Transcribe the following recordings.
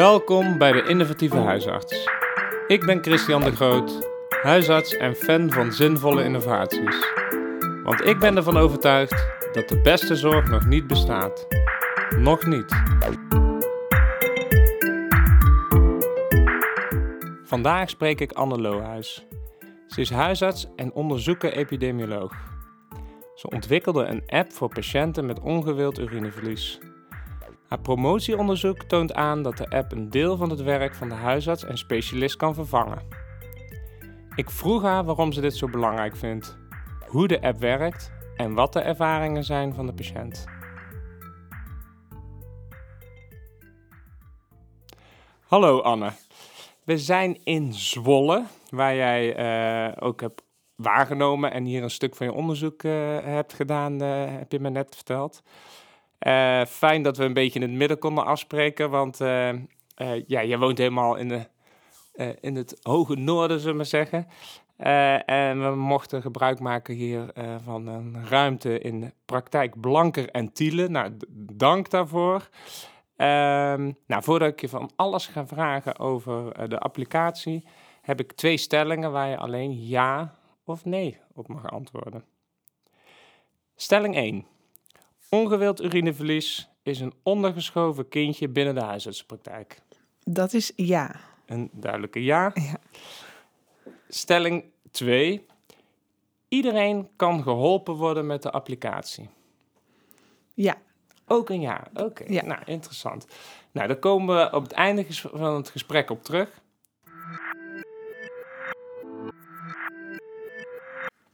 Welkom bij de Innovatieve Huisarts. Ik ben Christian de Groot, huisarts en fan van zinvolle innovaties. Want ik ben ervan overtuigd dat de beste zorg nog niet bestaat. Nog niet. Vandaag spreek ik Anne Lohuis. Ze is huisarts en onderzoeker epidemioloog. Ze ontwikkelde een app voor patiënten met ongewild urineverlies. Haar promotieonderzoek toont aan dat de app een deel van het werk van de huisarts en specialist kan vervangen. Ik vroeg haar waarom ze dit zo belangrijk vindt, hoe de app werkt en wat de ervaringen zijn van de patiënt. Hallo Anne. We zijn in Zwolle, waar jij uh, ook hebt waargenomen en hier een stuk van je onderzoek uh, hebt gedaan, uh, heb je me net verteld. Fijn dat we een beetje in het midden konden afspreken, want ja, je woont helemaal in, de, in het hoge noorden, zullen we zeggen. en we mochten gebruik maken hier van een ruimte in praktijk Blanker en Tiele. Nou, dank daarvoor. Um, nou, voordat ik je van alles ga vragen over uh, de applicatie, heb ik twee stellingen waar je alleen ja of nee op mag antwoorden. Stelling 1. Ongewild urineverlies is een ondergeschoven kindje binnen de huisartsenpraktijk. Dat is ja. Een duidelijke ja. ja. Stelling 2. Iedereen kan geholpen worden met de applicatie. Ja. Ook een ja. Oké, ja. nou interessant. Nou, daar komen we op het einde van het gesprek op terug.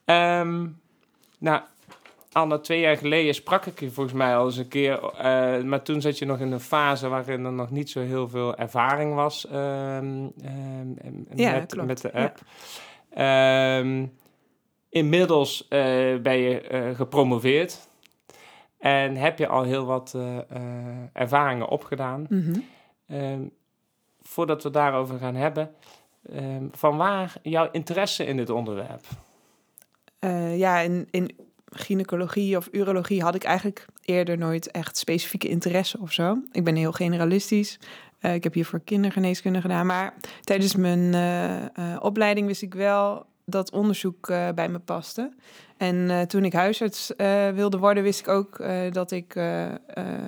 Um, nou, Anne, twee jaar geleden sprak ik je volgens mij al eens een keer. Uh, maar toen zat je nog in een fase waarin er nog niet zo heel veel ervaring was um, um, ja, met, met, de app. Ja. inmiddels uh, ben je uh, gepromoveerd. En heb je al heel wat ervaringen opgedaan. Mm -hmm. voordat we daarover gaan hebben, van waar jouw interesse in dit onderwerp? Uh, ja, in, in gynaecologie of urologie had ik eigenlijk eerder nooit echt specifieke interesse of zo. Ik ben heel generalistisch. Uh, ik heb hiervoor kindergeneeskunde gedaan. Maar tijdens mijn uh, opleiding wist ik wel dat onderzoek uh, bij me paste. En uh, toen ik huisarts uh, wilde worden, wist ik ook dat ik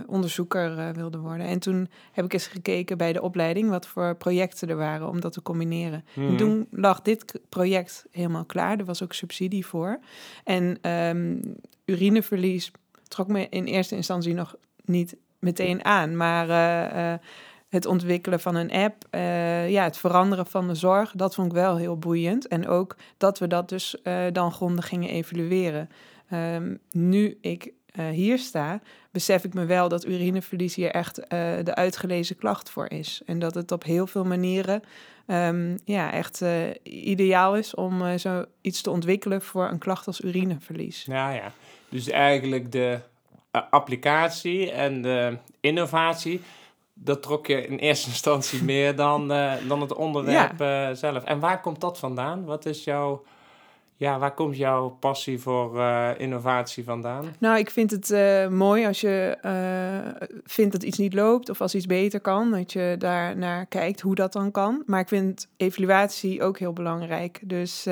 onderzoeker wilde worden. En toen heb ik eens gekeken bij de opleiding wat voor projecten er waren om dat te combineren. En mhm. toen lag dit project helemaal klaar. Er was ook subsidie voor. En um, urineverlies trok me in eerste instantie nog niet meteen aan. Maar het ontwikkelen van een app, uh, ja, het veranderen van de zorg, dat vond ik wel heel boeiend. En ook dat we dat dus uh, dan grondig gingen evalueren. Um, nu ik uh, hier sta, besef ik me wel dat urineverlies hier echt de uitgelezen klacht voor is. En dat het op heel veel manieren um, ja, echt ideaal is om zo iets te ontwikkelen voor een klacht als urineverlies. Ja, ja. Dus eigenlijk de applicatie en de innovatie dat trok je in eerste instantie meer dan, uh, dan het onderwerp ja. uh, zelf. En waar komt dat vandaan? Wat is jouw, ja, waar komt jouw passie voor uh, innovatie vandaan? Nou, ik vind het mooi als je vindt dat iets niet loopt of als iets beter kan, dat je daar naar kijkt hoe dat dan kan. Maar ik vind evaluatie ook heel belangrijk. Dus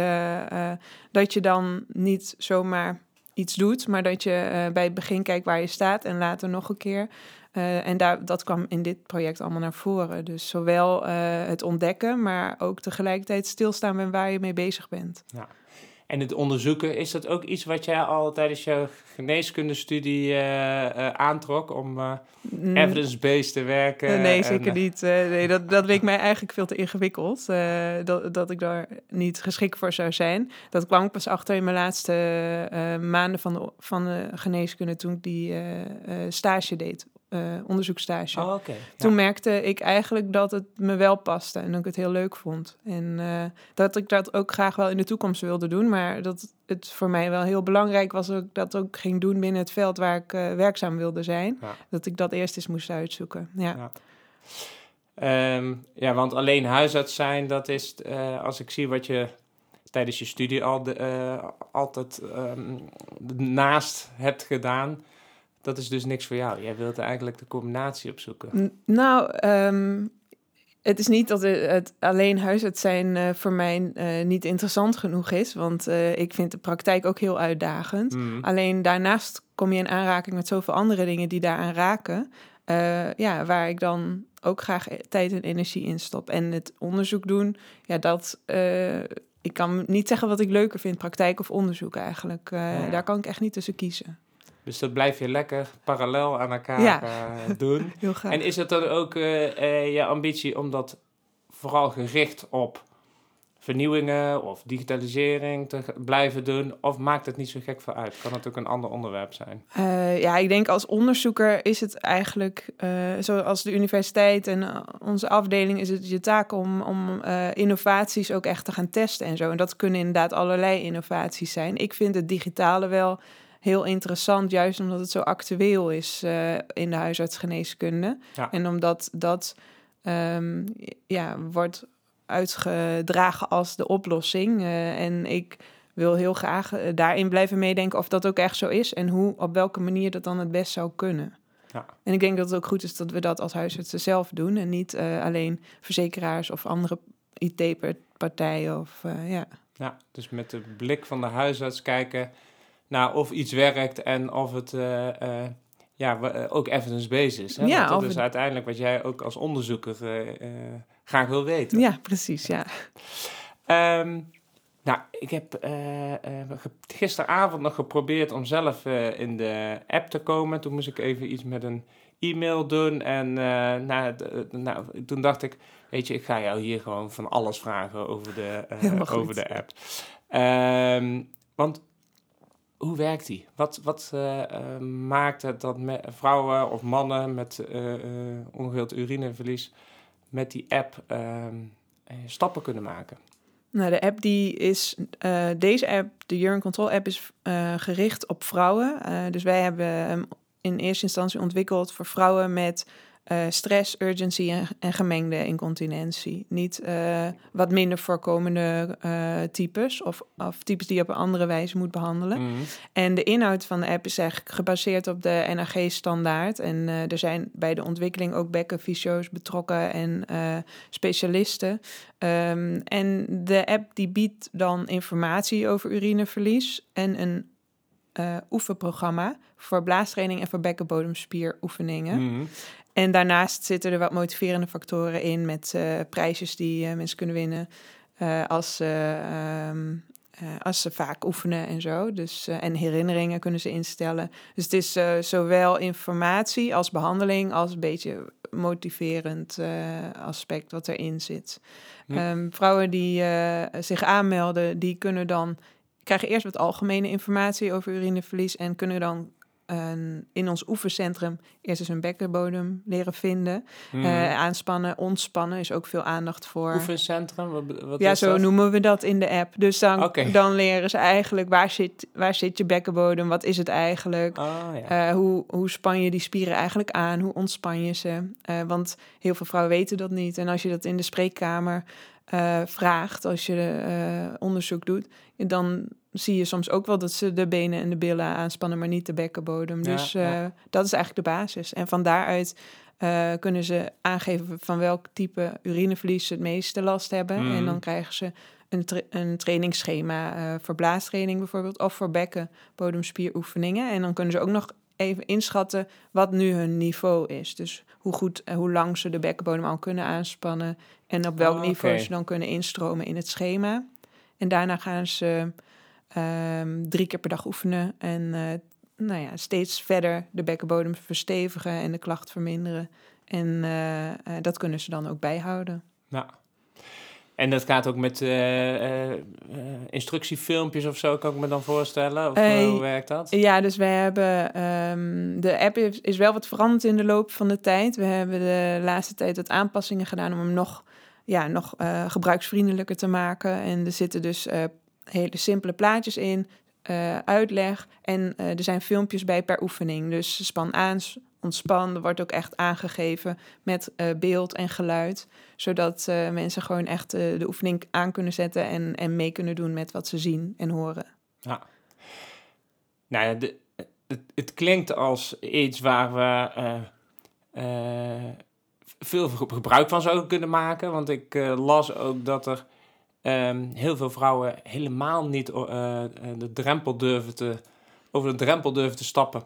dat je dan niet zomaar iets doet, maar dat je bij het begin kijkt waar je staat en later nog een keer. Uh, en daar, dat kwam in dit project allemaal naar voren. Dus zowel uh, het ontdekken, maar ook tegelijkertijd stilstaan bij waar je mee bezig bent. Ja. En het onderzoeken, is dat ook iets wat jij al tijdens je geneeskundestudie uh, aantrok om mm. evidence-based te werken? nee, zeker niet. nee, dat, dat leek mij eigenlijk veel te ingewikkeld, dat, dat ik daar niet geschikt voor zou zijn. Dat kwam ik pas achter in mijn laatste maanden van de, van de geneeskunde toen ik die stage deed uh, onderzoekstage. Oh, Toen merkte ik eigenlijk dat het me wel paste en dat ik het heel leuk vond. En uh, dat ik dat ook graag wel in de toekomst wilde doen, maar dat het voor mij wel heel belangrijk was dat ik dat ook ging doen binnen het veld waar ik uh, werkzaam wilde zijn. Ja. Dat ik dat eerst eens moest uitzoeken. Ja. Ja, um, ja want alleen huisarts zijn, dat is als ik zie wat je tijdens je studie al de, altijd um, naast hebt gedaan dat is dus niks voor jou. Jij wilt eigenlijk de combinatie opzoeken. nou, um, het is niet dat het, het alleen huisarts zijn uh, voor mij uh, niet interessant genoeg is. Want uh, ik vind de praktijk ook heel uitdagend. Mm. Alleen daarnaast kom je in aanraking met zoveel andere dingen die daaraan raken. ja, waar ik dan ook graag tijd en energie in stop. En het onderzoek doen, ja, dat. ik kan niet zeggen wat ik leuker vind, praktijk of onderzoek eigenlijk. Ja. Daar kan ik echt niet tussen kiezen. Dus dat blijf je lekker parallel aan elkaar Ja. eh, doen. Heel graag. En is het dan ook eh, eh, je ambitie om dat vooral gericht op vernieuwingen of digitalisering te blijven doen? Of maakt het niet zo gek veel uit? Kan het ook een ander onderwerp zijn? Ja, ik denk als onderzoeker is het eigenlijk, zoals de universiteit en onze afdeling, is het je taak om, om innovaties ook echt te gaan testen en zo. En dat kunnen inderdaad allerlei innovaties zijn. Ik vind het digitale wel heel interessant, juist omdat het zo actueel is eh, in de huisartsgeneeskunde. Ja. En omdat dat ehm, ja, wordt uitgedragen als de oplossing. Eh, en ik wil heel graag eh, daarin blijven meedenken of dat ook echt zo is en hoe, op welke manier dat dan het best zou kunnen. Ja. En ik denk dat het ook goed is dat we dat als huisartsen zelf doen en niet alleen verzekeraars of andere IT-partijen of ja. Ja, dus met de blik van de huisarts kijken naar of iets werkt en of het eh, eh, ja, eh, ook evidence-based is. Hè? Ja, Want dat is het- uiteindelijk wat jij ook als onderzoeker graag wil weten. ja, precies, ja. Ehm, nou, ik heb gisteravond nog geprobeerd om zelf in de app te komen. Toen moest ik even iets met een e-mail doen. En nou, nou, toen dacht ik, weet je, ik ga jou hier gewoon van alles vragen over de, over de app. Ehm, want hoe werkt die? Wat, wat eh, eh, maakt het dat vrouwen of mannen met ongewild urineverlies met die app stappen kunnen maken? Nou, de app die is, deze app, de Urine Control app, is gericht op vrouwen. Dus wij hebben hem in eerste instantie ontwikkeld voor vrouwen met eh, stress, urgency en, en gemengde incontinentie. Niet eh, wat minder voorkomende eh, types of, of types die je op een andere wijze moet behandelen. Mhm. En de inhoud van de app is eigenlijk gebaseerd op de NAG-standaard. En er zijn bij de ontwikkeling ook bekkenfysio's betrokken en specialisten. Ehm, en de app die biedt dan informatie over urineverlies en een oefenprogramma voor blaastraining en voor bekkenbodemspieroefeningen. Mhm. En daarnaast zitten er wat motiverende factoren in met eh, prijsjes die eh, mensen kunnen winnen eh, als, ze, ehm, eh, als ze vaak oefenen en zo. Dus, en herinneringen kunnen ze instellen. Dus het is zowel informatie als behandeling als een beetje motiverend aspect wat erin zit. Ja. Ehm, vrouwen die zich aanmelden, die kunnen dan krijgen eerst wat algemene informatie over urineverlies en kunnen dan in ons oefencentrum eerst eens hun bekkenbodem leren vinden. Mhm. Eh, aanspannen, ontspannen is ook veel aandacht voor. Oefencentrum, wat, wat ja, zo dat? noemen we dat in de app. Dus dan, dan leren ze eigenlijk waar zit, waar zit je bekkenbodem, wat is het eigenlijk? Ah, ja. Eh, hoe, hoe span je die spieren eigenlijk aan? Hoe ontspan je ze? Eh, want heel veel vrouwen weten dat niet. En als je dat in de spreekkamer vraagt, als je onderzoek doet, dan zie je soms ook wel dat ze de benen en de billen aanspannen, maar niet de bekkenbodem. Ja, dus eh, ja. dat is eigenlijk de basis. En van daaruit eh, kunnen ze aangeven van welk type urineverlies ze het meeste last hebben. En dan krijgen ze een, tra- een trainingsschema eh, voor blaastraining bijvoorbeeld, of voor bekkenbodemspieroefeningen. En dan kunnen ze ook nog even inschatten wat nu hun niveau is. Dus hoe goed en hoe lang ze de bekkenbodem al kunnen aanspannen en op welk Ah, niveau ze dan kunnen instromen in het schema. En daarna gaan ze ehm, drie keer per dag oefenen en eh, nou ja, steeds verder de bekkenbodem verstevigen en de klacht verminderen. En eh, eh, dat kunnen ze dan ook bijhouden. Ja. En dat gaat ook met instructiefilmpjes of zo, kan ik me dan voorstellen? Of hoe werkt dat? Ja, dus we hebben. ehm, de app is, is wel wat veranderd in de loop van de tijd. We hebben de laatste tijd wat aanpassingen gedaan om hem nog, ja, nog gebruiksvriendelijker te maken. En er zitten dus hele simpele plaatjes in, eh, uitleg. En eh, er zijn filmpjes bij per oefening. Dus span aan, ontspan. Er wordt ook echt aangegeven met eh, beeld en geluid. Zodat mensen gewoon echt de oefening aan kunnen zetten en, en mee kunnen doen met wat ze zien en horen. Nou ja, de, het, het klinkt als iets waar we veel gebruik van zouden kunnen maken. Want ik las ook dat er ehm, heel veel vrouwen helemaal niet de drempel durven te, over de drempel durven te stappen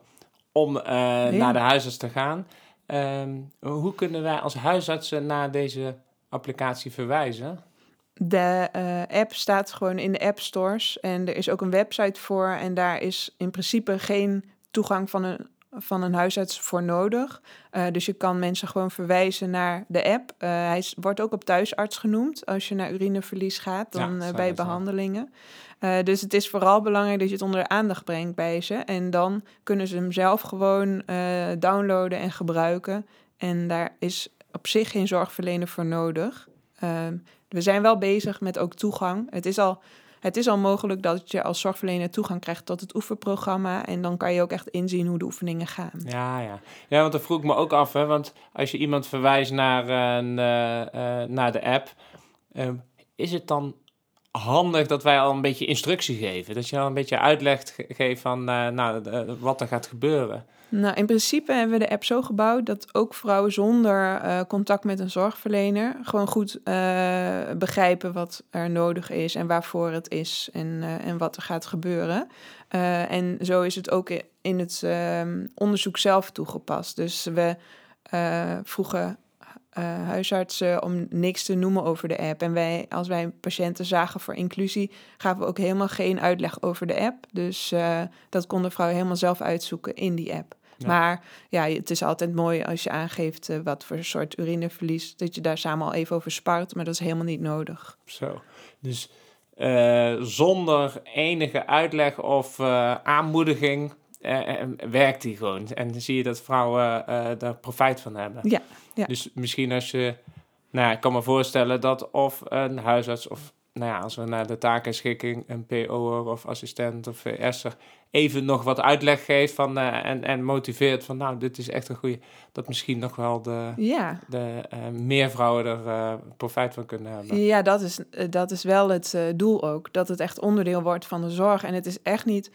om naar de huisarts te gaan. Ehm, hoe kunnen wij als huisartsen naar deze applicatie verwijzen? De uh, app staat gewoon in de app stores en er is ook een website voor en daar is in principe geen toegang van een, van een huisarts voor nodig. Uh, dus je kan mensen gewoon verwijzen naar de app. Uh, hij wordt ook op thuisarts genoemd als je naar urineverlies gaat, dan ja, bij behandelingen. dus het is vooral belangrijk dat je het onder de aandacht brengt bij ze. En dan kunnen ze hem zelf gewoon downloaden en gebruiken. En daar is op zich geen zorgverlener voor nodig. Ehm, we zijn wel bezig met ook toegang. Het is al, het is al mogelijk dat je als zorgverlener toegang krijgt tot het oefenprogramma. En dan kan je ook echt inzien hoe de oefeningen gaan. Ja, ja. ja want dat vroeg ik me ook af. Hè, want als je iemand verwijst naar, een, uh, naar de app, ehm, is het dan handig dat wij al een beetje instructie geven? Dat je al een beetje uitleg geeft van uh, nou, wat er gaat gebeuren? Nou, in principe hebben we de app zo gebouwd dat ook vrouwen zonder uh, contact met een zorgverlener gewoon goed begrijpen wat er nodig is en waarvoor het is en, en wat er gaat gebeuren. en zo is het ook in het onderzoek zelf toegepast. Dus we vroegen huisartsen om niks te noemen over de app. En wij, als wij patiënten zagen voor inclusie, gaven we ook helemaal geen uitleg over de app. Dus dat konden vrouwen helemaal zelf uitzoeken in die app. Maar ja, het is altijd mooi als je aangeeft uh, wat voor soort urineverlies, dat je daar samen al even over spart, maar dat is helemaal niet nodig. Zo, dus uh, zonder enige uitleg of uh, aanmoediging werkt die gewoon. En dan zie je dat vrouwen daar profijt van hebben. Ja, ja. Dus misschien als je, nou, ik kan me voorstellen dat of een huisarts of nou ja, als we naar de takenschikking, een PO'er of assistent of VS'er even nog wat uitleg geeft van, uh, en, en motiveert van nou, dit is echt een goede, dat misschien nog wel de, ja. de uh, meer vrouwen er uh, profijt van kunnen hebben. Ja, dat is, dat is wel het doel ook, dat het echt onderdeel wordt van de zorg. En het is echt niet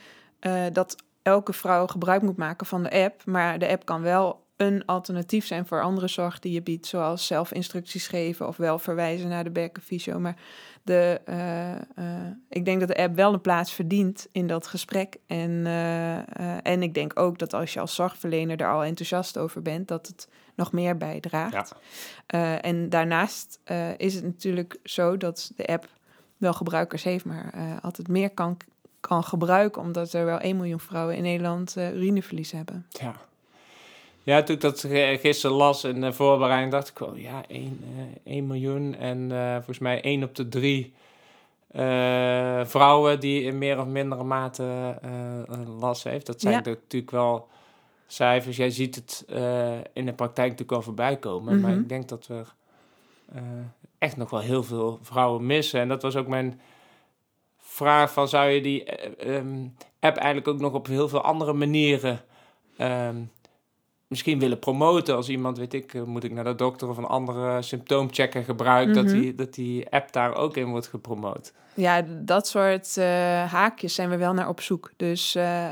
dat elke vrouw gebruik moet maken van de app, maar de app kan wel een alternatief zijn voor andere zorg die je biedt, zoals zelf instructies geven of wel verwijzen naar de bekkenfysio. Maar de, uh, uh, ik denk dat de app wel een plaats verdient in dat gesprek. En, uh, en ik denk ook dat als je als zorgverlener er al enthousiast over bent, dat het nog meer bijdraagt. Ja. en daarnaast is het natuurlijk zo dat de app wel gebruikers heeft, maar altijd meer kan, kan gebruiken, omdat er wel 1 miljoen vrouwen in Nederland urineverlies hebben. Ja. Ja, toen ik dat gisteren las in de voorbereiding, dacht ik wel, ja, 1, uh, 1 miljoen. En uh, volgens mij 1 op de 3 uh, vrouwen die in meer of mindere mate last heeft. Dat zijn ja. natuurlijk wel cijfers. Jij ziet het in de praktijk natuurlijk wel voorbij komen. Mm -hmm. Maar ik denk dat we echt nog wel heel veel vrouwen missen. En dat was ook mijn vraag van, zou je die um, app eigenlijk ook nog op heel veel andere manieren... Um, misschien willen promoten als iemand, weet ik, eh, moet ik naar de dokter of een andere symptoomchecker gebruiken, dat, mhm. die, dat die app daar ook in wordt gepromoot. Ja, dat soort uh, haakjes zijn we wel naar op zoek. Dus uh,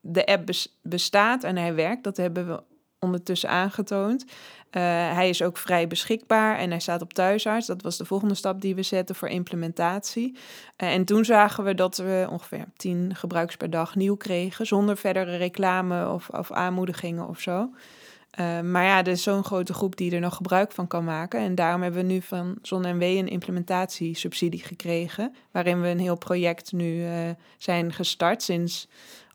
de app bestaat en hij werkt, dat hebben we ondertussen aangetoond. Uh, hij is ook vrij beschikbaar en hij staat op thuisarts. Dat was de volgende stap die we zetten voor implementatie. Uh, en toen zagen we dat we ongeveer 10 gebruikers per dag nieuw kregen, zonder verdere reclame of, of aanmoedigingen of zo. Uh, maar ja, er is zo'n grote groep die er nog gebruik van kan maken. En daarom hebben we nu van ZonNW een implementatiesubsidie gekregen. Waarin we een heel project nu zijn gestart sinds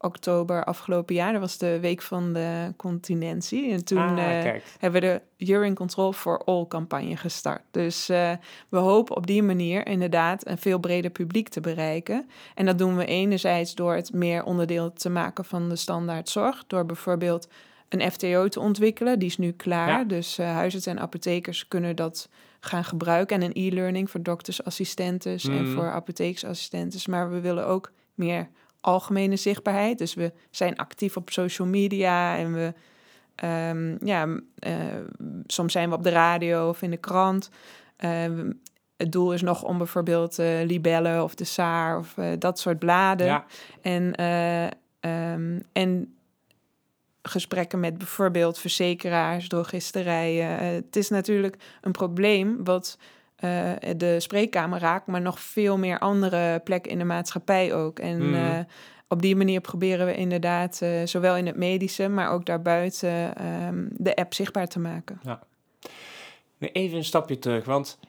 oktober afgelopen jaar. Dat was de week van de continentie. En toen ah, uh, hebben we de Urine Control for All campagne gestart. Dus uh, we hopen op die manier inderdaad een veel breder publiek te bereiken. En dat doen we enerzijds door het meer onderdeel te maken van de standaardzorg. Door bijvoorbeeld een FTO te ontwikkelen. Die is nu klaar. Ja. Dus uh, huisartsen en apothekers kunnen dat gaan gebruiken. En een e-learning voor doktersassistentes mm. en voor apotheeksassistentes. Maar we willen ook meer algemene zichtbaarheid. Dus we zijn actief op social media en we, um, ja, uh, soms zijn we op de radio of in de krant. Uh, het doel is nog om bijvoorbeeld uh, Libellen of de Saar of dat soort bladen. Ja. En, um, en gesprekken met bijvoorbeeld verzekeraars, drogisterijen. Eh, het is natuurlijk een probleem wat eh, de spreekkamer raakt, maar nog veel meer andere plekken in de maatschappij ook. En Mhm. eh, op die manier proberen we inderdaad, eh, zowel in het medische, maar ook daarbuiten, ehm, de app zichtbaar te maken. Nu Even een stapje terug, want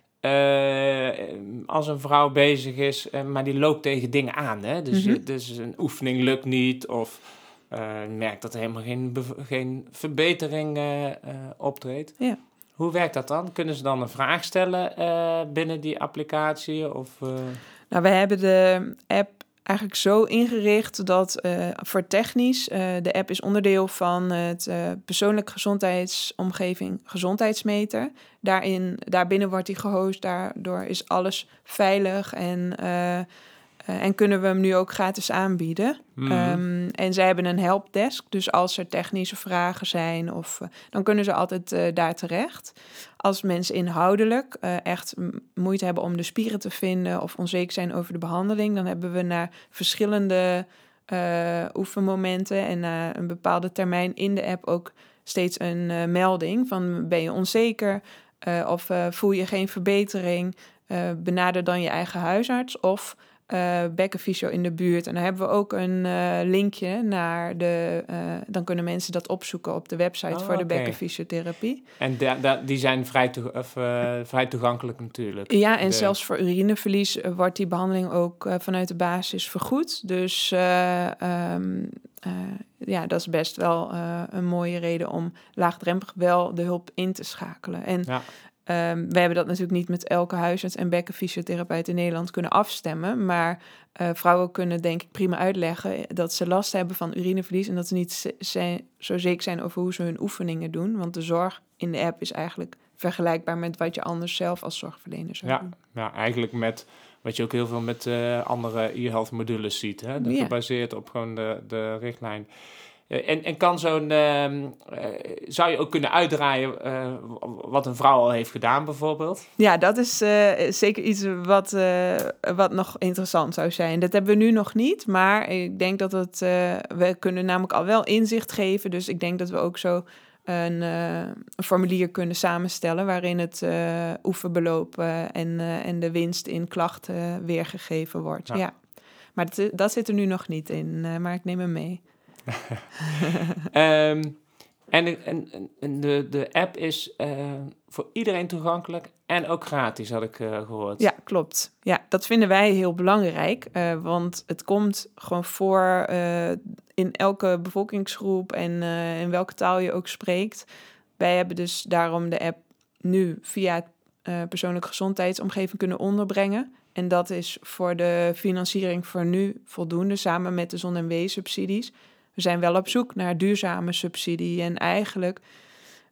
als een vrouw bezig is, maar die loopt tegen dingen aan, hè? Dus, Mhm. dus een oefening lukt niet of merkt dat er helemaal geen, geen verbetering optreedt. Ja. Hoe werkt dat dan? Kunnen ze dan een vraag stellen eh, binnen die applicatie? Of, eh, Nou, we hebben de app eigenlijk zo ingericht dat eh, voor technisch, de app is onderdeel van het persoonlijk gezondheidsomgeving gezondheidsmeter. Daarin, daarbinnen wordt die gehost, daardoor is alles veilig en, eh, en kunnen we hem nu ook gratis aanbieden. mhm. Ehm, en zij hebben een helpdesk, dus als er technische vragen zijn, of, eh, dan kunnen ze altijd eh, daar terecht. Als mensen inhoudelijk echt moeite hebben om de spieren te vinden of onzeker zijn over de behandeling, dan hebben we naar verschillende oefenmomenten en na een bepaalde termijn in de app ook steeds een melding van ben je onzeker of voel je geen verbetering, benader dan je eigen huisarts of eh bekkenfysio in de buurt. En dan hebben we ook een eh, linkje naar de... eh, dan kunnen mensen dat opzoeken op de website Oh, voor de bekkenfysiotherapie. En da- da- die zijn vrij, toe- of, vrij toegankelijk natuurlijk. Ja, en De- zelfs voor urineverlies wordt die behandeling ook vanuit de basis vergoed. Dus eh, ehm, eh, ja, dat is best wel een mooie reden om laagdrempelig wel de hulp in te schakelen. En Ja. Ehm, we hebben dat natuurlijk niet met elke huisarts en bekkenfysiotherapeut in Nederland kunnen afstemmen. Maar eh, vrouwen kunnen denk ik prima uitleggen dat ze last hebben van urineverlies. En dat ze niet zijn, zo zeker zijn over hoe ze hun oefeningen doen. Want de zorg in de app is eigenlijk vergelijkbaar met wat je anders zelf als zorgverlener zou Ja. doen. Ja, eigenlijk met wat je ook heel veel met eh, andere e-health modules ziet. Hè? Dat Ja. Gebaseerd op gewoon de, de richtlijn. En, en kan zo'n, ehm, eh, zou je ook kunnen uitdraaien eh, wat een vrouw al heeft gedaan bijvoorbeeld? Ja, dat is eh, zeker iets wat, wat nog interessant zou zijn. Dat hebben we nu nog niet, maar ik denk dat het... we kunnen namelijk al wel inzicht geven. Dus ik denk dat we ook zo een, een formulier kunnen samenstellen... waarin het oefenbeloop en, en de winst in klachten weergegeven wordt. Ja. Ja. Maar dat, dat zit er nu nog niet in, maar ik neem hem mee. Ehm, en en, en- de, de app is eh, voor iedereen toegankelijk en ook gratis, had ik eh, gehoord. Ja, klopt. Ja, dat vinden wij heel belangrijk. eh, want het komt gewoon voor in elke bevolkingsgroep en in welke taal je ook spreekt. Wij hebben dus daarom de app nu via het eh, persoonlijk gezondheidsomgeving kunnen onderbrengen. En dat is voor de financiering voor nu voldoende, samen met de zon- en weesubsidies. We zijn wel op zoek naar duurzame subsidie. En eigenlijk,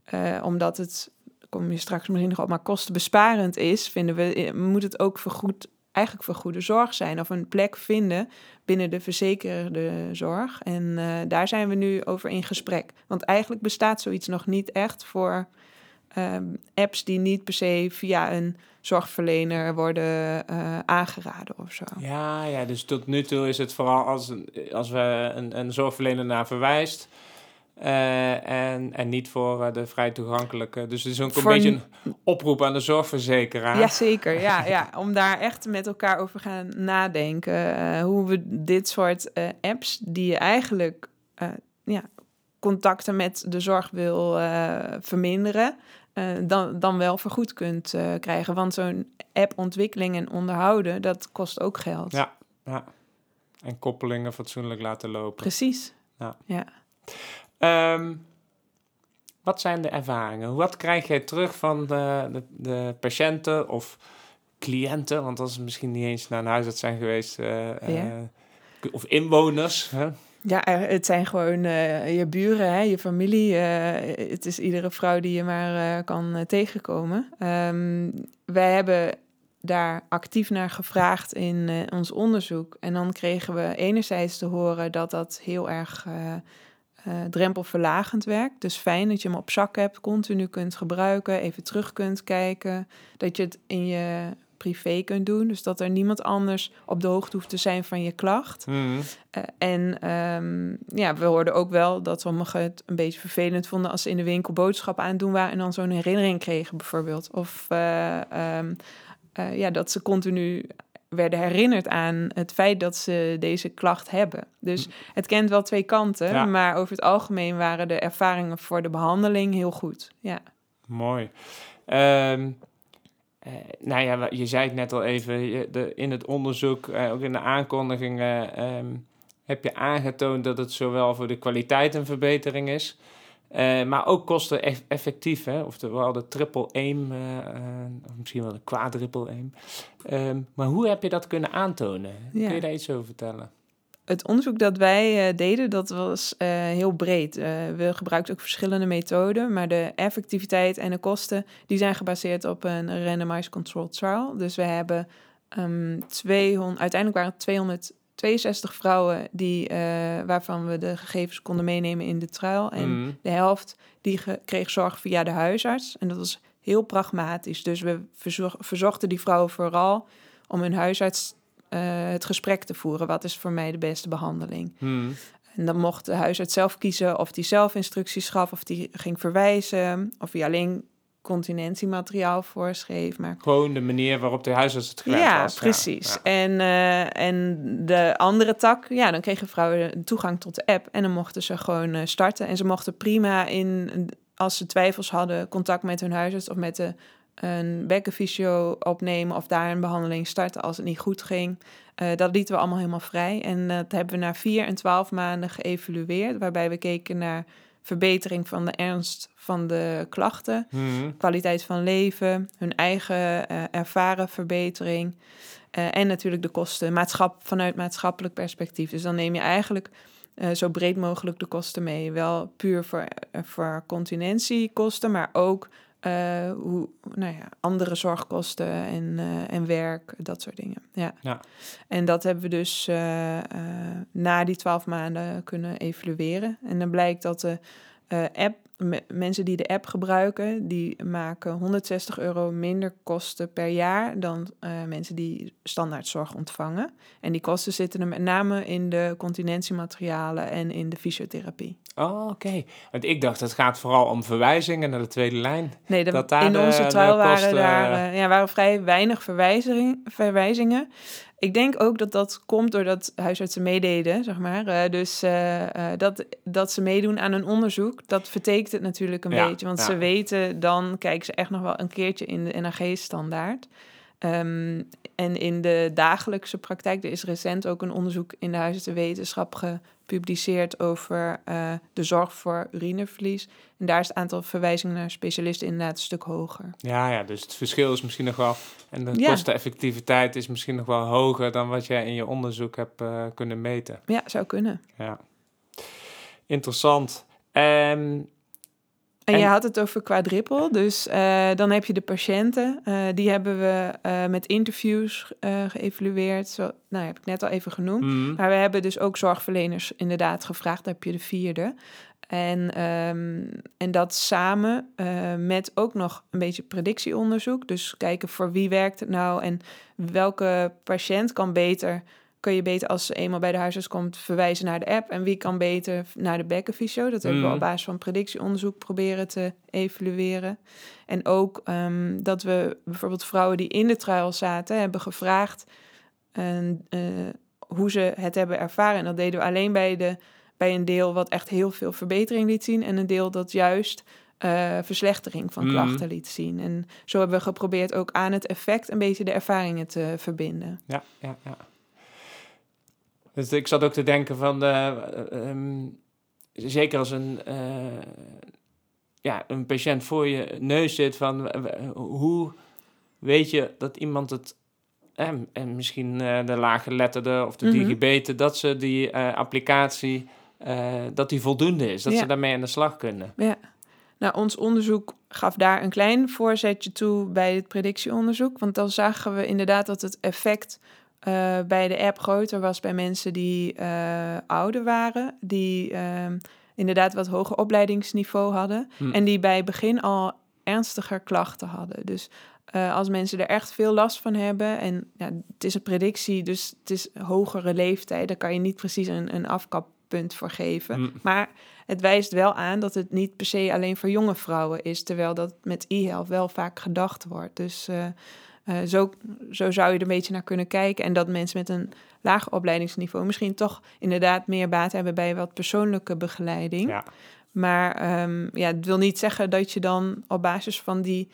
eh, omdat het kom je straks misschien nog op, maar kostenbesparend is, vinden we, eh, moet het ook vergoed, eigenlijk voor goede zorg zijn. Of een plek vinden binnen de verzekerde zorg. En eh, daar zijn we nu over in gesprek. Want eigenlijk bestaat zoiets nog niet echt voor ehm, apps die niet per se via een zorgverlener worden eh, aangeraden of zo. Ja, ja, dus tot nu toe is het vooral als, een, als we een, een zorgverlener naar verwijst. eh, en, en niet voor eh, de vrij toegankelijke. Dus het is ook een Voor beetje een oproep aan de zorgverzekeraar. Ja, zeker. Ja, ja, om daar echt met elkaar over gaan nadenken. hoe we dit soort apps, die je eigenlijk ja, contacten met de zorg wil verminderen, eh, dan, dan wel vergoed kunt eh, krijgen. Want zo'n app ontwikkeling en onderhouden, dat kost ook geld. Ja. Ja. En koppelingen fatsoenlijk laten lopen. Precies. Ja. ja. Ehm, wat zijn de ervaringen? Wat krijg jij terug van de, de, de patiënten of cliënten? Want als ze misschien niet eens naar een huisarts zijn geweest. Ja. eh, of inwoners. Hè? Ja, er- het zijn gewoon eh, je buren, hè, je familie. eh, het is iedere vrouw die je maar eh, kan eh, tegenkomen. Ehm, wij hebben daar actief naar gevraagd in eh, ons onderzoek. En dan kregen we enerzijds te horen dat dat heel erg eh, eh, drempelverlagend werkt. Dus fijn dat je hem op zak hebt, continu kunt gebruiken, even terug kunt kijken. Dat je het in je privé kunt doen. Dus dat er niemand anders op de hoogte hoeft te zijn van je klacht. Mhm. Eh, en ehm, ja, we hoorden ook wel dat sommigen het een beetje vervelend vonden als ze in de winkel boodschappen aan het doen waren en dan zo'n herinnering kregen, bijvoorbeeld. Of eh, ehm, eh, ja, dat ze continu werden herinnerd aan het feit dat ze deze klacht hebben. Dus het kent wel twee kanten, Ja. maar over het algemeen waren de ervaringen voor de behandeling heel goed. Ja. Mooi. Ehm, eh, nou ja, je zei het net al even, je, de, in het onderzoek, eh, ook in de aankondigingen, ehm, heb je aangetoond dat het zowel voor de kwaliteit een verbetering is, eh, maar ook kosten eff- effectief, hè? oftewel de triple aim, of misschien wel de quadruple aim. Ehm, maar hoe heb je dat kunnen aantonen? Ja. Kun je daar iets over vertellen? Het onderzoek dat wij eh, deden, dat was eh, heel breed. Eh, we gebruikten ook verschillende methoden, maar de effectiviteit en de kosten die zijn gebaseerd op een randomized controlled trial. Dus we hebben ehm 200, uiteindelijk waren het 262 vrouwen die, waarvan we de gegevens konden meenemen in de trial. En Mhm. de helft die kreeg zorg via de huisarts. En dat was heel pragmatisch. Dus we verzo- verzochten die vrouwen vooral om hun huisarts het gesprek te voeren. Wat is voor mij de beste behandeling? Mhm. En dan mocht de huisarts zelf kiezen of die zelf instructies gaf, of die ging verwijzen, of hij alleen continentiemateriaal voorschreef. Maar Gewoon de manier waarop de huisarts het gewend ja, was. precies. Ja. En, eh, en de andere tak, ja, dan kregen vrouwen toegang tot de app en dan mochten ze gewoon eh, starten. En ze mochten prima in, als ze twijfels hadden, contact met hun huisarts of met de, een bekkenfysio opnemen of daar een behandeling starten als het niet goed ging. Eh, dat lieten we allemaal helemaal vrij. En dat hebben we na vier en twaalf maanden geëvalueerd, waarbij we keken naar verbetering van de ernst van de klachten Mhm. kwaliteit van leven, hun eigen eh, ervaren verbetering eh, en natuurlijk de kosten maatschap, vanuit maatschappelijk perspectief. Dus dan neem je eigenlijk zo breed mogelijk de kosten mee. Wel puur voor, eh, voor continentiekosten, maar ook eh, hoe, nou ja, andere zorgkosten en, eh, en werk, dat soort dingen. Ja. Ja. En dat hebben we dus eh, na die twaalf maanden kunnen evalueren. En dan blijkt dat de app, me- mensen die de app gebruiken, die maken 160 euro minder kosten per jaar dan eh, mensen die standaardzorg ontvangen. En die kosten zitten er met name in de continentiematerialen en in de fysiotherapie. Oh, oké. Want ik dacht, het gaat vooral om verwijzingen naar de tweede lijn. Nee, de- Dat daar in de- onze de waren daar eh, ja, waren vrij weinig verwijzing, verwijzingen. Ik denk ook dat dat komt doordat huisartsen meededen, zeg maar. Eh, dus eh, eh, dat, dat ze meedoen aan een onderzoek, dat vertekent het natuurlijk een Ja, beetje. Want ja. ze weten, dan kijken ze echt nog wel een keertje in de NAG-standaard. Ehm, en in de dagelijkse praktijk, er is recent ook een onderzoek in de huisartsenwetenschap gepubliceerd over eh, de zorg voor urineverlies. En daar is het aantal verwijzingen naar specialisten inderdaad een stuk hoger. Ja, ja, dus het verschil is misschien nog wel... En de Ja. kosteneffectiviteit is misschien nog wel hoger... dan wat jij in je onderzoek hebt eh, kunnen meten. Ja, zou kunnen. Ja. Interessant. Ehm, En, En- je had het over quadrippel, dus eh, dan heb je de patiënten. eh, die hebben we eh, met interviews geëvalueerd. Zo, nou, heb ik net al even genoemd. mhm. Maar we hebben dus ook zorgverleners inderdaad gevraagd. Daar heb je de vierde. En, ehm, en dat samen met ook nog een beetje predictieonderzoek. Dus kijken voor wie werkt het nou en welke patiënt kan beter... kun je beter als ze eenmaal bij de huisarts komt verwijzen naar de app... en wie kan beter naar de bekkenfysio. Dat hebben we Mhm. op basis van predictieonderzoek proberen te evalueren. En ook ehm, dat we bijvoorbeeld vrouwen die in de trial zaten... hebben gevraagd en, eh, hoe ze het hebben ervaren. En dat deden we alleen bij, de, bij een deel wat echt heel veel verbetering liet zien... en een deel dat juist eh, verslechtering van Mhm. klachten liet zien. En zo hebben we geprobeerd ook aan het effect... een beetje de ervaringen te verbinden. Ja, ja, ja. Dus ik zat ook te denken van... ehm, zeker als een, eh, ja, een patiënt voor je neus zit... van hoe weet je dat iemand het... eh, en misschien de laaggeletterde of de Mhm. digibeten... dat ze die applicatie... dat die voldoende is, dat Ja. ze daarmee aan de slag kunnen. Ja. Nou, ons onderzoek gaf daar een klein voorzetje toe bij het predictieonderzoek. Want dan zagen we inderdaad dat het effect eh, bij de app groter was bij mensen die eh, ouder waren. Die ehm, inderdaad wat hoger opleidingsniveau hadden. Hm. En die bij begin al ernstiger klachten hadden. Dus eh, als mensen er echt veel last van hebben. En ja, het is een predictie, dus het is hogere leeftijd. Daar kan je niet precies een, een afkappunt voor geven. Mm. Maar het wijst wel aan dat het niet per se alleen voor jonge vrouwen is. Terwijl dat met e-health wel vaak gedacht wordt. Dus eh, zo, zo zou je er een beetje naar kunnen kijken. En dat mensen met een laag opleidingsniveau misschien toch inderdaad meer baat hebben bij wat persoonlijke begeleiding. Ja. Maar ehm, ja, het wil niet zeggen dat je dan op basis van die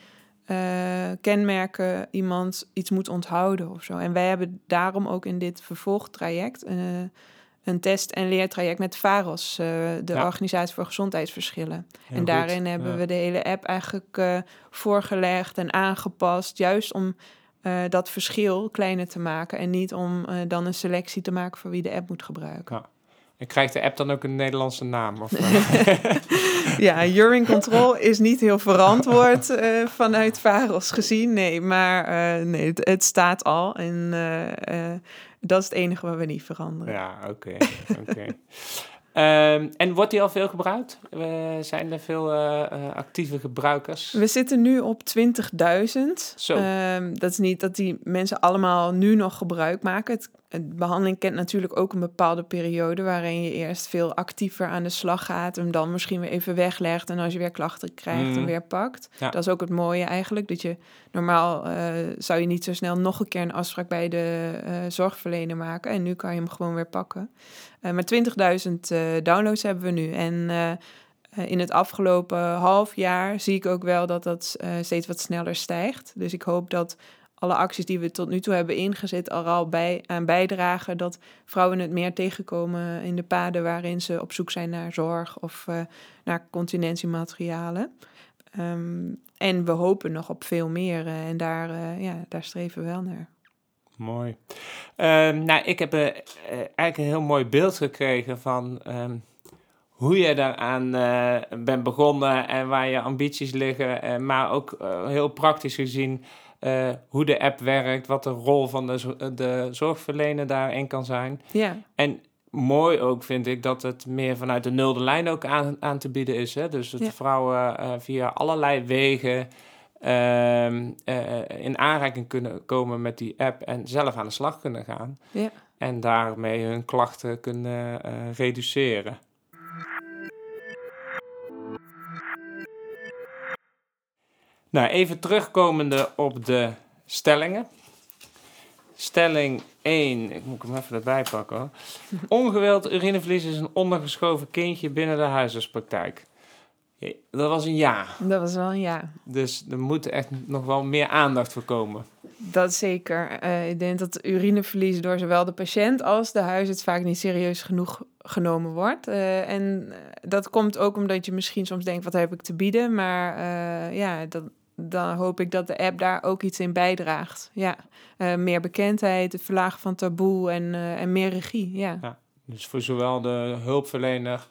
eh, kenmerken iemand iets moet onthouden of zo. En wij hebben daarom ook in dit vervolgtraject eh, een test- en leertraject met VAROS, eh, de Ja. Organisatie voor Gezondheidsverschillen. Heel en daarin goed, hebben ja. we de hele app eigenlijk eh, voorgelegd en aangepast, juist om eh, dat verschil kleiner te maken en niet om dan een selectie te maken voor wie de app moet gebruiken. En krijgt de app dan ook een Nederlandse naam? Of, eh? Ja, urine control is niet heel verantwoord eh, vanuit VAROS gezien. Nee, maar eh, nee, het, het staat al. En dat is het enige wat we niet veranderen. ja, oké. oké. Ehm, en wordt die al veel gebruikt? Zijn er veel actieve gebruikers? We zitten nu op 20.000. Zo. Ehm, dat is niet dat die mensen allemaal nu nog gebruik maken. Het, behandeling kent natuurlijk ook een bepaalde periode waarin je eerst veel actiever aan de slag gaat en dan misschien weer even weglegt en als je weer klachten krijgt, Mhm. dan weer pakt. Ja. Dat is ook het mooie eigenlijk, dat je normaal eh, zou je niet zo snel nog een keer een afspraak bij de eh, zorgverlener maken en nu kan je hem gewoon weer pakken. Eh, maar 20.000 eh, downloads hebben we nu en in het afgelopen half jaar zie ik ook wel dat dat steeds wat sneller stijgt. Dus ik hoop dat alle acties die we tot nu toe hebben ingezet er al bij, aan bijdragen dat vrouwen het meer tegenkomen in de paden waarin ze op zoek zijn naar zorg of eh, naar continentiematerialen. Ehm, en we hopen nog op veel meer eh, en daar, eh, ja, daar streven we wel naar. Mooi. Ehm, nou, ik heb eigenlijk een heel mooi beeld gekregen van ehm, hoe je daaraan bent begonnen en waar je ambities liggen. maar ook heel praktisch gezien eh, hoe de app werkt, wat de rol van de, de zorgverlener daarin kan zijn. Ja, En mooi ook vind ik dat het meer vanuit de nulde lijn ook aan, aan te bieden is. Hè? Dus dat Ja. vrouwen eh, via allerlei wegen ehm, eh, in aanraking kunnen komen met die app en zelf aan de slag kunnen gaan. Ja. En daarmee hun klachten kunnen reduceren. Nou, even terugkomende op de stellingen. Stelling 1, ik moet hem even erbij pakken hoor. Ongewild urineverlies is een ondergeschoven kindje binnen de huisartspraktijk. Dat was een ja. dat was wel een ja. Dus er moet echt nog wel meer aandacht voor komen. Dat zeker. Eh, ik denk dat urineverlies door zowel de patiënt als de huisarts vaak niet serieus genoeg genomen wordt. Eh, en dat komt ook omdat je misschien soms denkt, wat heb ik te bieden? Maar eh, ja, dat, dan hoop ik dat de app daar ook iets in bijdraagt. Ja, Eh, meer bekendheid, het verlagen van taboe en, eh, en meer regie. Ja. Dus voor zowel de hulpverlener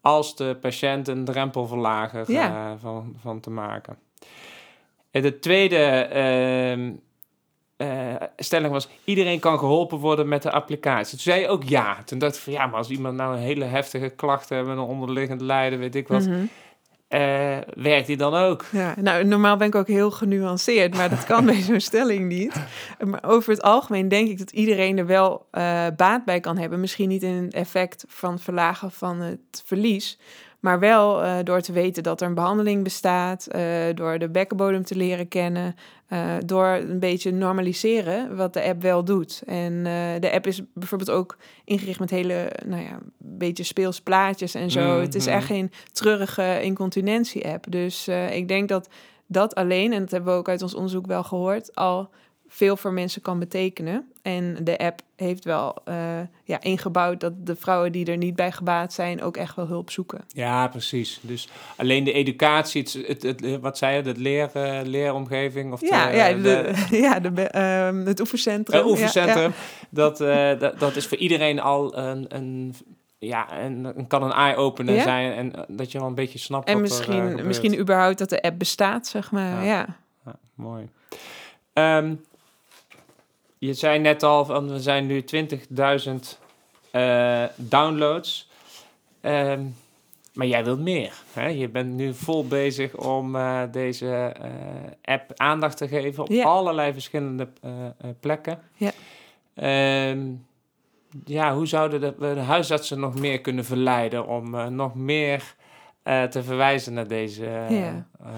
als de patiënt een drempelverlager Ja. eh, van, van te maken. En de tweede ehm, eh, stelling was: iedereen kan geholpen worden met de applicatie. Toen zei je ook ja. Toen dacht ik van ja, maar als iemand nou een hele heftige klachten heeft, een onderliggend lijden, weet ik wat, Mhm. Eh, werkt die dan ook? Ja, nou, normaal ben ik ook heel genuanceerd, maar dat kan bij zo'n stelling niet. Maar over het algemeen denk ik dat iedereen er wel eh, baat bij kan hebben. Misschien niet in het effect van verlagen van het verlies, maar wel eh, door te weten dat er een behandeling bestaat, eh, door de bekkenbodem te leren kennen, eh, door een beetje normaliseren wat de app wel doet. En de app is bijvoorbeeld ook ingericht met hele, nou ja, beetje speels plaatjes en zo. Het is echt geen treurige incontinentie-app. Dus ik denk dat dat alleen, en dat hebben we ook uit ons onderzoek wel gehoord, al veel voor mensen kan betekenen. En de app heeft wel eh, ja, ingebouwd dat de vrouwen die er niet bij gebaat zijn ook echt wel hulp zoeken. Ja, precies. Dus alleen de educatie, het, het, het- wat zei je, het leer, eh, leeromgeving of ja, de, ja, de- de, ja de, ehm, het oefencentrum. Het oefencentrum, Ja, Dat, eh, dat, dat is voor iedereen al een, een ja, een- kan een eye-opener Ja. zijn en eh, dat je wel een beetje snapt En wat er, eh, misschien, gebeurt. misschien überhaupt dat de app bestaat, zeg maar. Ja. Ja. Ja, mooi. Ehm, je zei net al, van, we zijn nu 20.000 eh, downloads. Ehm, maar jij wilt meer. Hè? Je bent nu vol bezig om uh, deze uh, app aandacht te geven op allerlei verschillende uh, plekken. Ja. Ehm, ja, hoe zouden de, we de huisartsen nog meer kunnen verleiden om nog meer te verwijzen naar deze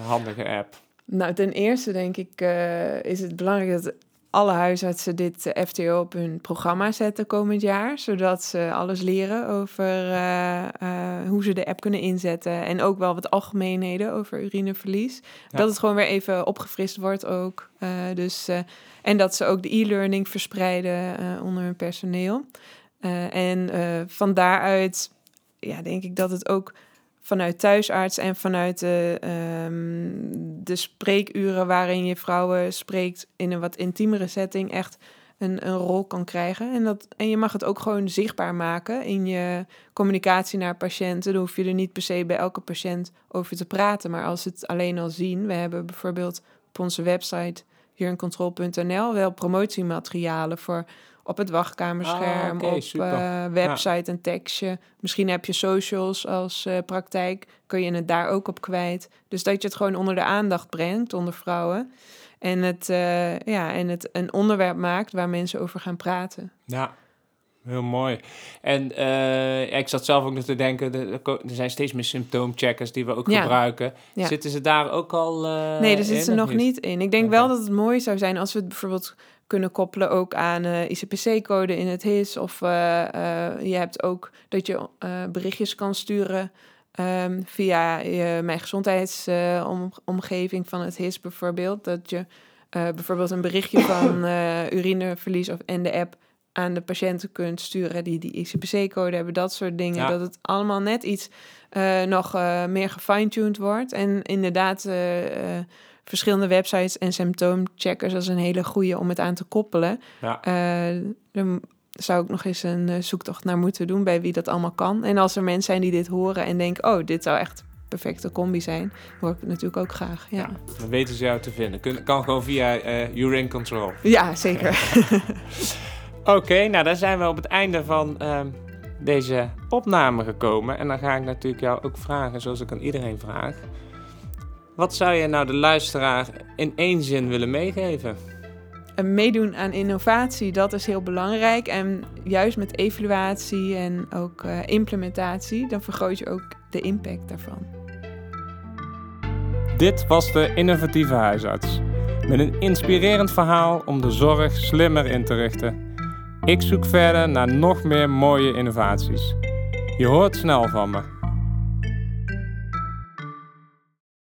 handige app? Nou, ten eerste denk ik eh, is het belangrijk dat alle huisartsen dit eh, FTO op hun programma zetten komend jaar. Zodat ze alles leren over eh, eh, hoe ze de app kunnen inzetten. En ook wel wat algemeenheden over urineverlies. Ja. Dat het gewoon weer even opgefrist wordt ook. Dus, en dat ze ook de e-learning verspreiden onder hun personeel. En van daaruit ja, denk ik dat het ook vanuit thuisarts en vanuit de, ehm, de spreekuren waarin je vrouwen spreekt in een wat intiemere setting echt een, een rol kan krijgen. En, dat, en je mag het ook gewoon zichtbaar maken in je communicatie naar patiënten. Dan hoef je er niet per se bij elke patiënt over te praten. Maar als het alleen al zien. We hebben bijvoorbeeld op onze website hierincontrol.nl wel promotiematerialen voor op het wachtkamerscherm, Ah, op eh, website een tekstje. Misschien heb je socials als eh, praktijk, kun je het daar ook op kwijt. Dus dat je het gewoon onder de aandacht brengt, onder vrouwen. En het, eh, ja, en het een onderwerp maakt waar mensen over gaan praten. Ja, heel mooi. En ik zat zelf ook nog te denken, er, zijn steeds meer symptoomcheckers die we ook Ja. gebruiken. Ja. Zitten ze daar ook al nee, daar zit in, ze nog niet in. Ik denk wel dat het mooi zou zijn als we het bijvoorbeeld kunnen koppelen ook aan eh, ICPC-code in het HIS. Of eh, eh, je hebt ook dat je berichtjes kan sturen ehm, via je Mijn Gezondheidsomgeving van het HIS bijvoorbeeld. Dat je bijvoorbeeld een berichtje van urineverlies of, en de app aan de patiënten kunt sturen die die ICPC-code hebben. Dat soort dingen. Ja. Dat het allemaal net iets nog meer gefine-tuned wordt. En inderdaad... verschillende websites en symptoomcheckers. Is een hele goede om het aan te koppelen. Ja. Eh, daar zou ik nog eens een eh, zoektocht naar moeten doen bij wie dat allemaal kan. En als er mensen zijn die dit horen en denken, oh, dit zou echt perfecte combi zijn, hoor ik het natuurlijk ook graag. Ja, Ja, dan weten ze jou te vinden. Kun, kan gewoon via eh Urine Control. ja zeker. Oké, nou daar zijn we op het einde van ehm, deze opname gekomen. En dan ga ik natuurlijk jou ook vragen, zoals ik aan iedereen vraag. Wat zou je nou de luisteraar in één zin willen meegeven? En meedoen aan innovatie, dat is heel belangrijk. En juist met evaluatie en ook eh, implementatie, dan vergroot je ook de impact daarvan. Dit was de Innovatieve Huisarts. Met een inspirerend verhaal om de zorg slimmer in te richten. Ik zoek verder naar nog meer mooie innovaties. Je hoort snel van me.